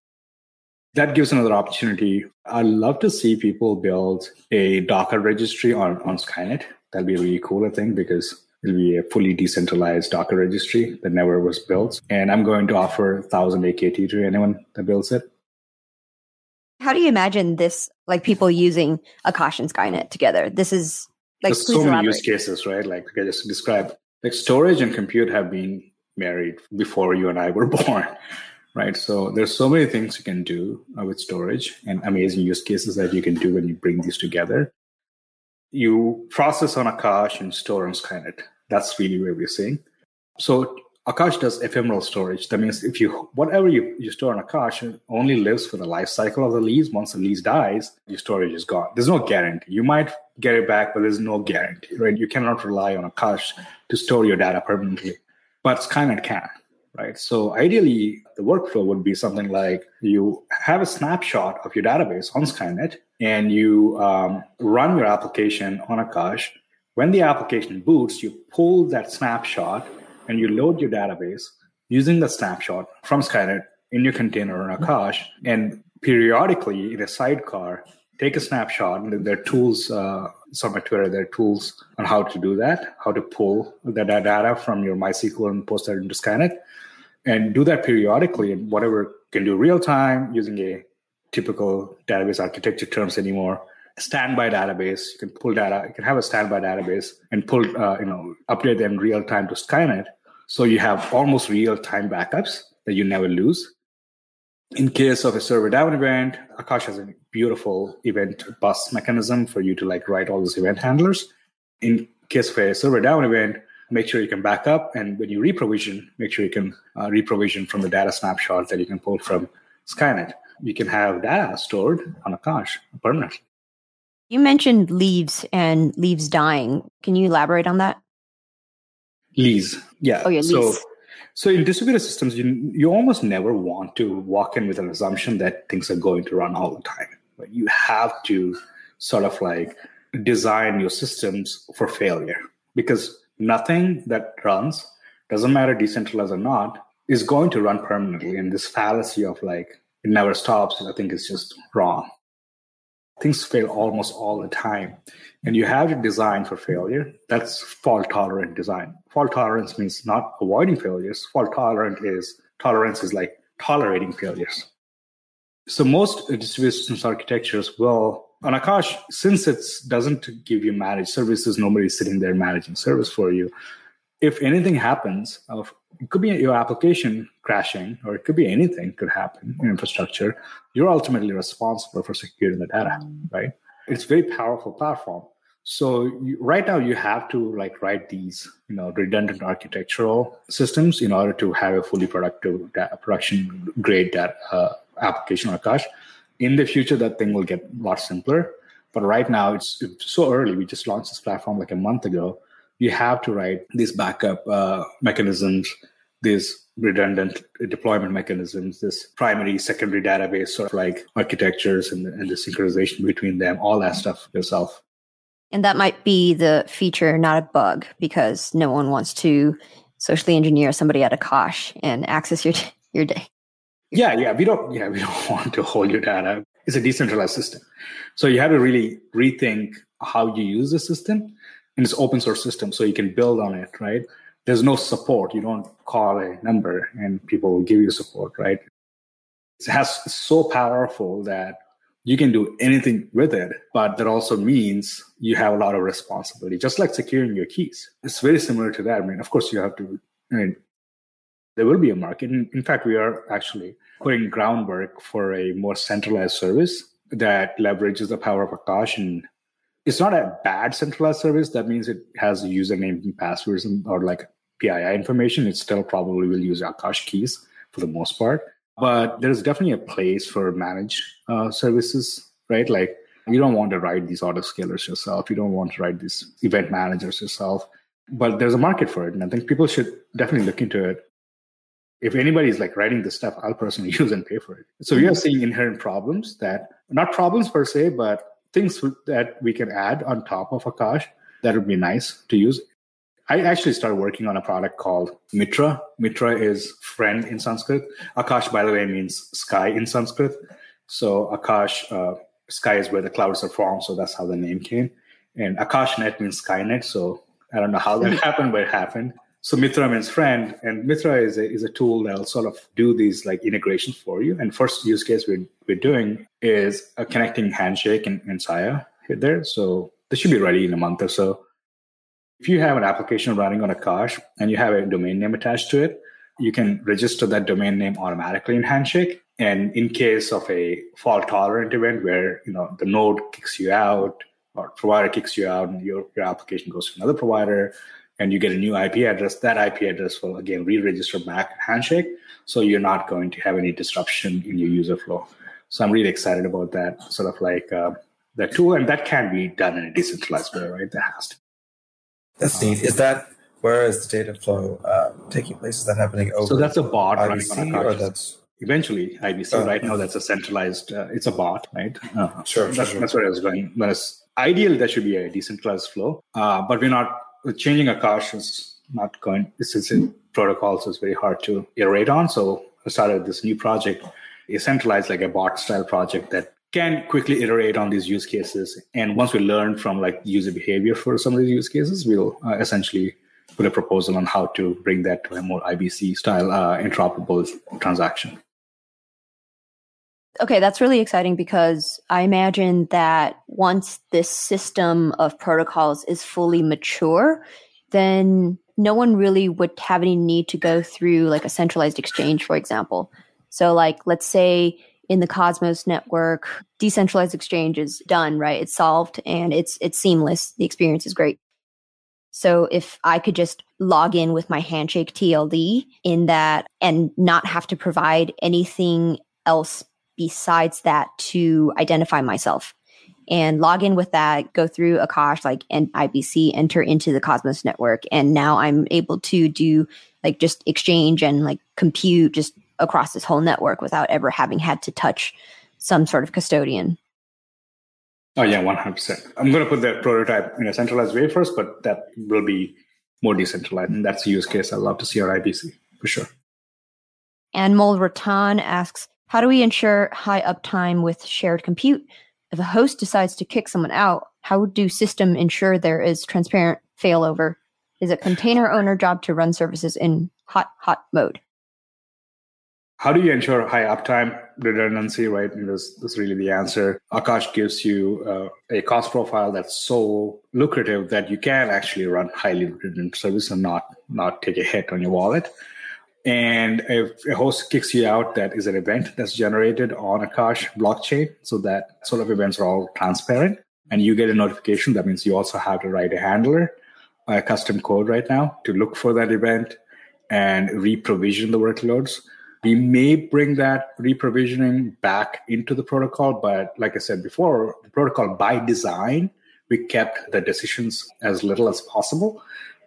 That gives another opportunity. I'd love to see people build a Docker registry on, on Skynet. That'd be really cool, I think, because it'll be a fully decentralized Docker registry that never was built. And I'm going to offer 1000 AKT to anyone that builds it. How do you imagine this, like people using Akash and Skynet together? This is like There's so many use cases, right? Like I just described, like storage and compute have been married before you and I were born, right? So there's so many things you can do uh, with storage and amazing use cases that you can do when you bring these together. You process on Akash and store on Skynet. That's really where we're seeing. So Akash does ephemeral storage. That means if you whatever you, you store on Akash only lives for the life cycle of the lease. Once the lease dies, your storage is gone. There's no guarantee. You might get it back, but there's no guarantee, right? You cannot rely on Akash to store your data permanently. But Skynet can, right? So ideally, the workflow would be something like you have a snapshot of your database on Skynet, and you um, run your application on Akash. When the application boots, you pull that snapshot and you load your database using the snapshot from Skynet in your container on Akash, and periodically in a sidecar, take a snapshot. There are tools, uh, some at Twitter, there are tools on how to do that, how to pull the data from your MySQL and post that into Skynet, and do that periodically. And whatever can do real time using a typical database architecture terms anymore. Standby database, you can pull data, you can have a standby database and pull, uh, you know, update them real time to Skynet. So you have almost real time backups that you never lose. In case of a server down event, Akash has a beautiful event bus mechanism for you to like write all those event handlers. In case of a server down event, make sure you can back up. And when you reprovision, make sure you can uh, reprovision from the data snapshot that you can pull from Skynet. You can have data stored on Akash permanently. You mentioned leaves and leaves dying. Can you elaborate on that? Leaves, yeah. Oh, yeah, so, leaves. so in distributed systems, you you almost never want to walk in with an assumption that things are going to run all the time. But you have to sort of like design your systems for failure because nothing that runs, doesn't matter decentralized or not, is going to run permanently. And this fallacy of like it never stops, I think is just wrong. Things fail almost all the time. And you have to design for failure. That's fault tolerant design. Fault tolerance means not avoiding failures. Fault tolerant is tolerance is like tolerating failures. So most distributed architectures will on Akash, since it doesn't give you managed services, nobody's sitting there managing service for you. If anything happens, of it could be your application crashing, or it could be anything could happen in infrastructure. You're ultimately responsible for securing the data, right? It's very powerful platform. So you, right now you have to like write these, you know, redundant architectural systems in order to have a fully productive data, production grade data, uh, application or Akash in the future that thing will get a lot simpler. But right now it's, it's, so early. We just launched this platform like a month ago. You have to write these backup uh, mechanisms these redundant deployment mechanisms this primary secondary database sort of like architectures and, and the synchronization between them all that stuff yourself. And that might be the feature not a bug because no one wants to socially engineer somebody at Akash and access your your day yeah, yeah, we don't. Yeah, we don't want to hold your data. It's a decentralized system, so you have to really rethink how you use the system. And it's open source system, so you can build on it. Right? There's no support. You don't call a number and people will give you support. Right? It has so powerful that you can do anything with it, but that also means you have a lot of responsibility, just like securing your keys. It's very similar to that. I mean, of course, you have to I mean, there will be a market. In, fact, we are actually putting groundwork for a more centralized service that leverages the power of Akash. And it's not a bad centralized service. That means it has usernames and passwords and, or like PII information. It still probably will use Akash keys for the most part. But there's definitely a place for managed uh, services, right? Like you don't want to write these autoscalers yourself. You don't want to write these event managers yourself. But there's a market for it. And I think people should definitely look into it if anybody's like writing this stuff, I'll personally use and pay for it. So we are mm-hmm. seeing inherent problems that not problems per se, but things that we can add on top of Akash that would be nice to use. I actually started working on a product called Mitra. Mitra is friend in Sanskrit. Akash, by the way, means sky in Sanskrit. So Akash, uh, sky is where the clouds are formed. So that's how the name came. And AkashNet means Skynet. So I don't know how that happened, but it happened. So Mitra means friend, and Mitra is a, is a tool that'll sort of do these like integrations for you. And first use case we're, we're doing is a connecting handshake and, and Sia here there. So this should be ready in a month or so. If you have an application running on Akash and you have a domain name attached to it, you can register that domain name automatically in Handshake. And in case of a fault tolerant event where you know the node kicks you out or provider kicks you out and your, your application goes to another provider, and you get a new IP address, that IP address will again re-register back Handshake. So you're not going to have any disruption in your user flow. So I'm really excited about that sort of like uh, that tool, and that can be done in a decentralized way, right? That has to. That's neat. Is that where is the data flow uh, taking place? Is that happening over? So that's a bot IBC, or that's eventually IBC. Uh, right now, that's a centralized. Uh, it's a bot, right? Uh, sure, that's, sure. that's where I was going. But it's ideal that should be a decentralized flow, uh, but we're not changing Akash is not going, this is a protocol, so it's very hard to iterate on. So I started this new project, a centralized, like a bot style project that can quickly iterate on these use cases. And once we learn from like user behavior for some of these use cases, we'll uh, essentially put a proposal on how to bring that to a more IBC style uh, interoperable transaction. Okay, that's really exciting because I imagine that once this system of protocols is fully mature, then no one really would have any need to go through like a centralized exchange, for example. So, like, let's say in the Cosmos network, decentralized exchange is done, right? It's solved and it's it's seamless. The experience is great. So if I could just log in with my handshake TLD in that and not have to provide anything else besides that to identify myself and log in with that, go through Akash like and IBC, enter into the Cosmos network, and now I'm able to do like just exchange and like compute just across this whole network without ever having had to touch some sort of custodian. Oh yeah, one hundred percent. I'm going to put that prototype in a centralized way first, but that will be more decentralized, and that's a use case I'd love to see on IBC for sure. And Mol Ratan asks, how do we ensure high uptime with shared compute? If a host decides to kick someone out, how do system ensure there is transparent failover? Is it container owner job to run services in hot hot mode? How do you ensure high uptime redundancy, right? And this, this is really the answer. Akash gives you uh, a cost profile that's so lucrative that you can actually run highly redundant service and not, not take a hit on your wallet. And if a host kicks you out, that is an event that's generated on Akash blockchain. So that sort of events are all transparent. And you get a notification. That means you also have to write a handler, a custom code right now to look for that event and re-provision the workloads. We may bring that re-provisioning back into the protocol, but like I said before, the protocol by design, we kept the decisions as little as possible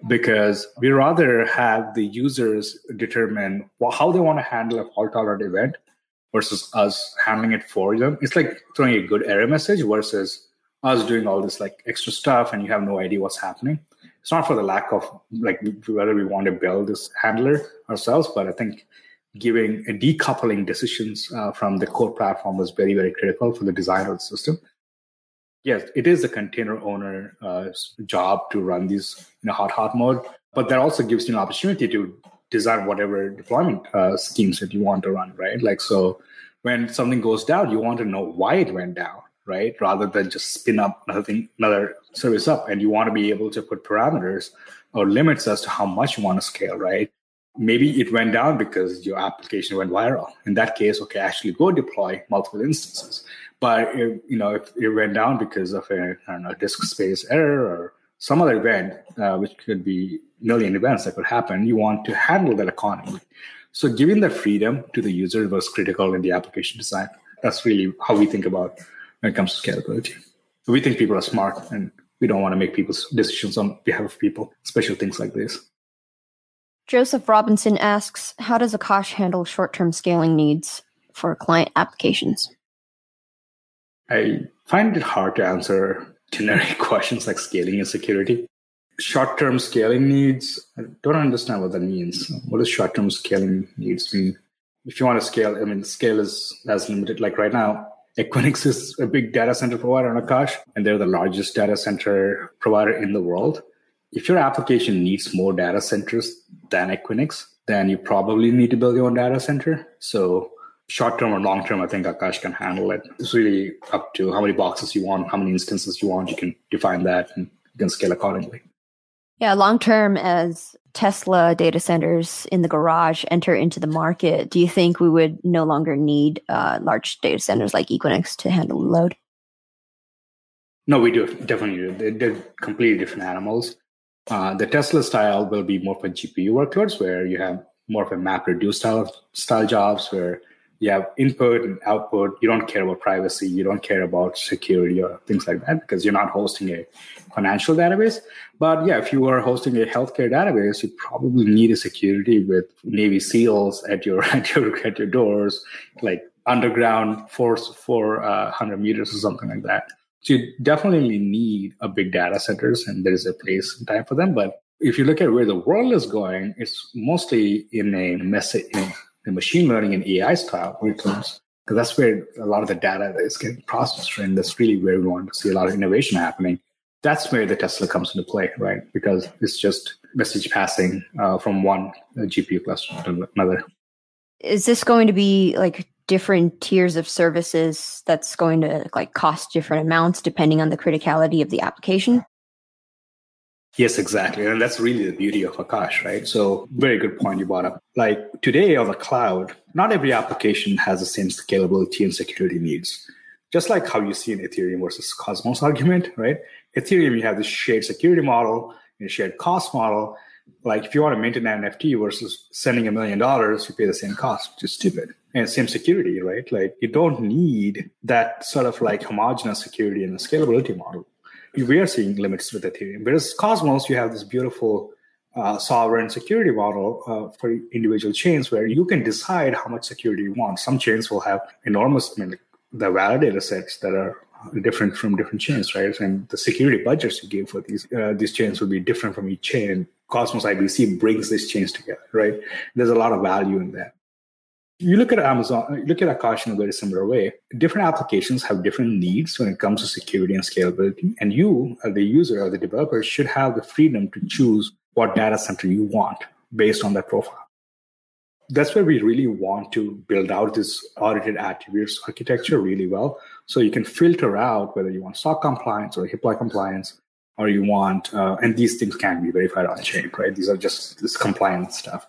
because we rather have the users determine how they want to handle a fault tolerant event versus us handling it for them. It's like throwing a good error message versus us doing all this like extra stuff and you have no idea what's happening. It's not for the lack of like whether we want to build this handler ourselves, but I think giving a decoupling decisions uh, from the core platform was very very critical for the design of the system yes, it is a container owner uh, job to run these in a hot hot mode, but that also gives you an opportunity to design whatever deployment uh, schemes that you want to run, right? Like so, when something goes down, you want to know why it went down, right? Rather than just spin up another thing, another service up, and you want to be able to put parameters or limits as to how much you want to scale, right? Maybe it went down because your application went viral. In that case, okay, actually go deploy multiple instances. But if, you know, if it went down because of a I don't know, disk space error or some other event, uh, which could be million events that could happen, you want to handle that accordingly. So giving the freedom to the user was critical in the application design. That's really how we think about when it comes to scalability. We think people are smart and we don't want to make people's decisions on behalf of people, especially things like this. Joseph Robinson asks, how does Akash handle short-term scaling needs for client applications? I find it hard to answer generic questions like scaling and security. Short term scaling needs, I don't understand what that means. What does short term scaling needs mean? If you want to scale, I mean, scale is as limited. Like right now, Equinix is a big data center provider on Akash, and they're the largest data center provider in the world. If your application needs more data centers than Equinix, then you probably need to build your own data center. So short term or long term, I think Akash can handle it. It's really up to how many boxes you want, how many instances you want. You can define that and you can scale accordingly. Yeah, long term, as Tesla data centers in the garage enter into the market, do you think we would no longer need uh, large data centers like Equinix to handle the load? No, we do definitely do. They're, they're completely different animals. Uh, the Tesla style will be more for GPU workloads, where you have more of a map reduce style style jobs, where you have input and output. You don't care about privacy. You don't care about security or things like that because you're not hosting a financial database. But yeah, if you are hosting a healthcare database, you probably need a security with Navy SEALs at your at your at your doors, like underground force for uh, 100 meters or something like that. So you definitely need a big data centers, and there is a place and time for them. But if you look at where the world is going, it's mostly in a message the machine learning and AI style workloads, because that's where a lot of the data is getting processed, and that's really where we want to see a lot of innovation happening. That's where the Tesla comes into play, right? Because it's just message passing uh, from one GPU cluster to another. Is this going to be like different tiers of services that's going to like cost different amounts depending on the criticality of the application? Yes, exactly. And that's really the beauty of Akash, right? So, very good point you brought up. Like today on the cloud, not every application has the same scalability and security needs. Just like how you see in Ethereum versus Cosmos argument, right? Ethereum, you have this shared security model and shared cost model. Like if you want to maintain an NFT versus sending a million dollars, you pay the same cost, which is stupid. And same security, right? Like you don't need that sort of like homogenous security and scalability model we are seeing limits with Ethereum. Whereas Cosmos, you have this beautiful uh, sovereign security model uh, for individual chains where you can decide how much security you want. Some chains will have enormous, I mean, the validator sets that are different from different chains, right? And the security budgets you give for these uh, these chains will be different from each chain. Cosmos IBC brings these chains together, right? There's a lot of value in that you look at Amazon, you look at Akash in a very similar way. Different applications have different needs when it comes to security and scalability. And you, as the user or the developer, should have the freedom to choose what data center you want based on that profile. That's where we really want to build out this audited attributes architecture really well. So you can filter out whether you want SOC compliance or HIPAA compliance, or you want, uh, and these things can be verified on chain, right? These are just this compliance stuff.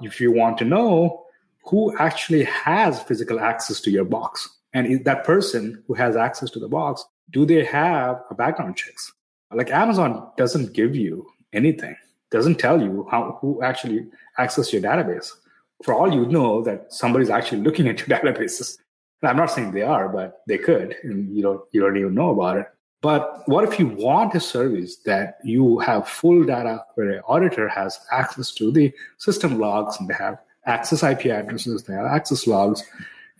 If you want to know who actually has physical access to your box. And that person who has access to the box, do they have a background checks? Like Amazon doesn't give you anything, doesn't tell you how who actually access your database. For all you know that somebody's actually looking at your databases. And I'm not saying they are, but they could, and you don't you don't even know about it. But what if you want a service that you have full data where an auditor has access to the system logs and they have access IP addresses, they have access logs,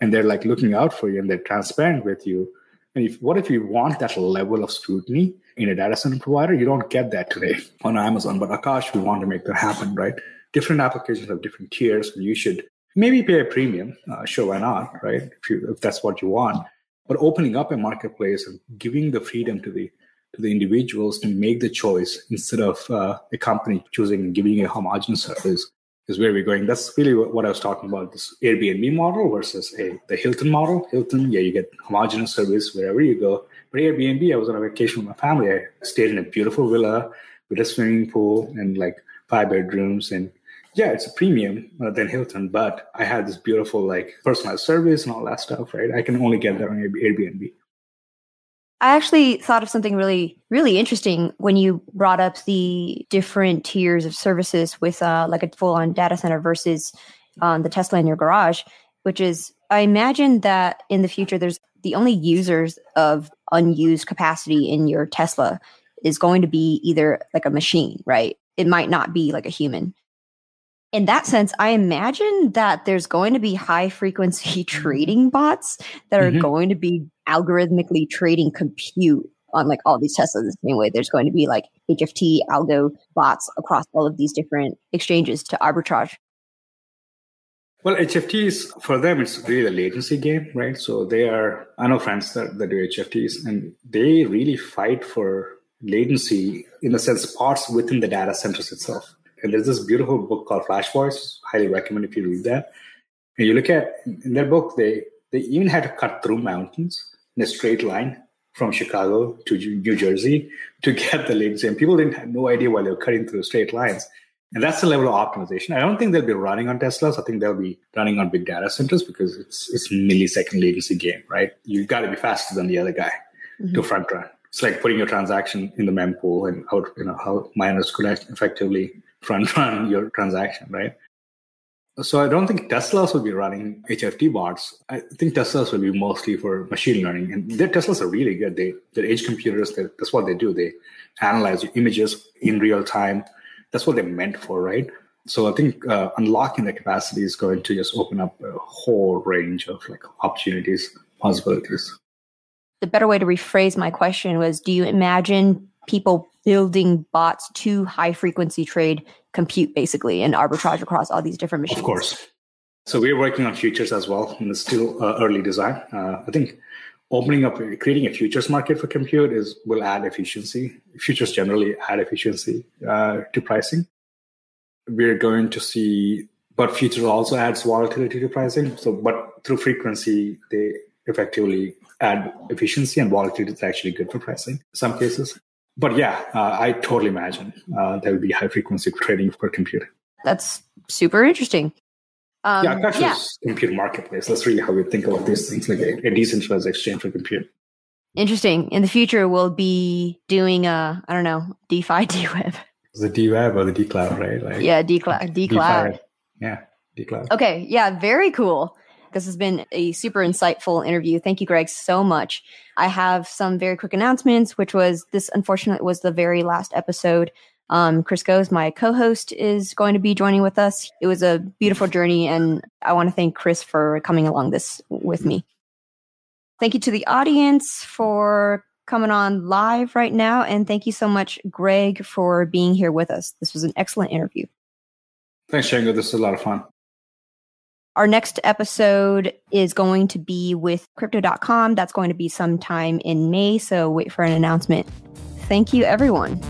and they're like looking out for you and they're transparent with you. And if, what if you want that level of scrutiny in a data center provider? You don't get that today on Amazon, but Akash, we want to make that happen, right? Different applications have different tiers. You should maybe pay a premium. Uh, sure, why not, right? If, you, if that's what you want. But opening up a marketplace and giving the freedom to the to the individuals to make the choice instead of uh, a company choosing and giving a homogeneous service is where we're going. That's really what I was talking about this Airbnb model versus a the Hilton model. Hilton, yeah, you get homogenous service wherever you go. But Airbnb, I was on a vacation with my family. I stayed in a beautiful villa with a swimming pool and like five bedrooms. And yeah, it's a premium uh, than Hilton, but I had this beautiful like personalized service and all that stuff, right? I can only get that on Airbnb. I actually thought of something really, really interesting when you brought up the different tiers of services with uh, like a full on data center versus um, the Tesla in your garage, which is I imagine that in the future, there's the only users of unused capacity in your Tesla is going to be either like a machine, right? It might not be like a human. In that sense, I imagine that there's going to be high frequency trading bots that are mm-hmm. going to be algorithmically trading compute on like all these Teslas the same way. There's going to be like HFT algo bots across all of these different exchanges to arbitrage. Well, HFTs for them, it's really a latency game, right? So they are, I know friends that, that do HFTs and they really fight for latency in a sense, parts within the data centers itself. And there's this beautiful book called Flash Boys. Highly recommend if you read that. And you look at in their book, they they even had to cut through mountains in a straight line from Chicago to New Jersey to get the latency. And people didn't have no idea why they were cutting through straight lines. And that's the level of optimization. I don't think they'll be running on Teslas. I think they'll be running on big data centers because it's it's millisecond latency game, right? You've got to be faster than the other guy mm-hmm. to front run. It's like putting your transaction in the mempool and how you know how miners could effectively front run your transaction, right? So I don't think Teslas will be running HFT bots. I think Teslas will be mostly for machine learning, and their Teslas are really good. They they're edge computers. They're, that's what they do. They analyze images in real time. That's what they're meant for, right? So I think uh, unlocking the capacity is going to just open up a whole range of like opportunities, possibilities. The better way to rephrase my question was: Do you imagine people building bots to high frequency trade compute basically and arbitrage across all these different machines. Of course. So we're working on futures as well, and it's still uh, early design. Uh, I think opening up, creating a futures market for compute is will add efficiency. Futures generally add efficiency uh, to pricing. We're going to see, but futures also adds volatility to pricing. So, but through frequency, they effectively add efficiency and volatility is actually good for pricing in some cases. But yeah, uh, I totally imagine uh, there will be high frequency trading for computing. That's super interesting. Um, yeah, Akash yeah. is computer marketplace. That's really how we think about these things, like a, a decentralized exchange for compute. Interesting. In the future, we'll be doing a I don't know DeFi DWeb. The DWeb or the DCloud, right? Like yeah, DCloud. DCloud. Yeah, DCloud. Okay, yeah, very cool. This has been a super insightful interview. Thank you, Greg, so much. I have some very quick announcements, which was this unfortunately was the very last episode. Um, Chris Goes, my co-host, is going to be joining with us. It was a beautiful journey, and I want to thank Chris for coming along this with me. Thank you to the audience for coming on live right now. And thank you so much, Greg, for being here with us. This was an excellent interview. Thanks, Django. This was a lot of fun. Our next episode is going to be with crypto.com. That's going to be sometime in May. So wait for an announcement. Thank you, everyone.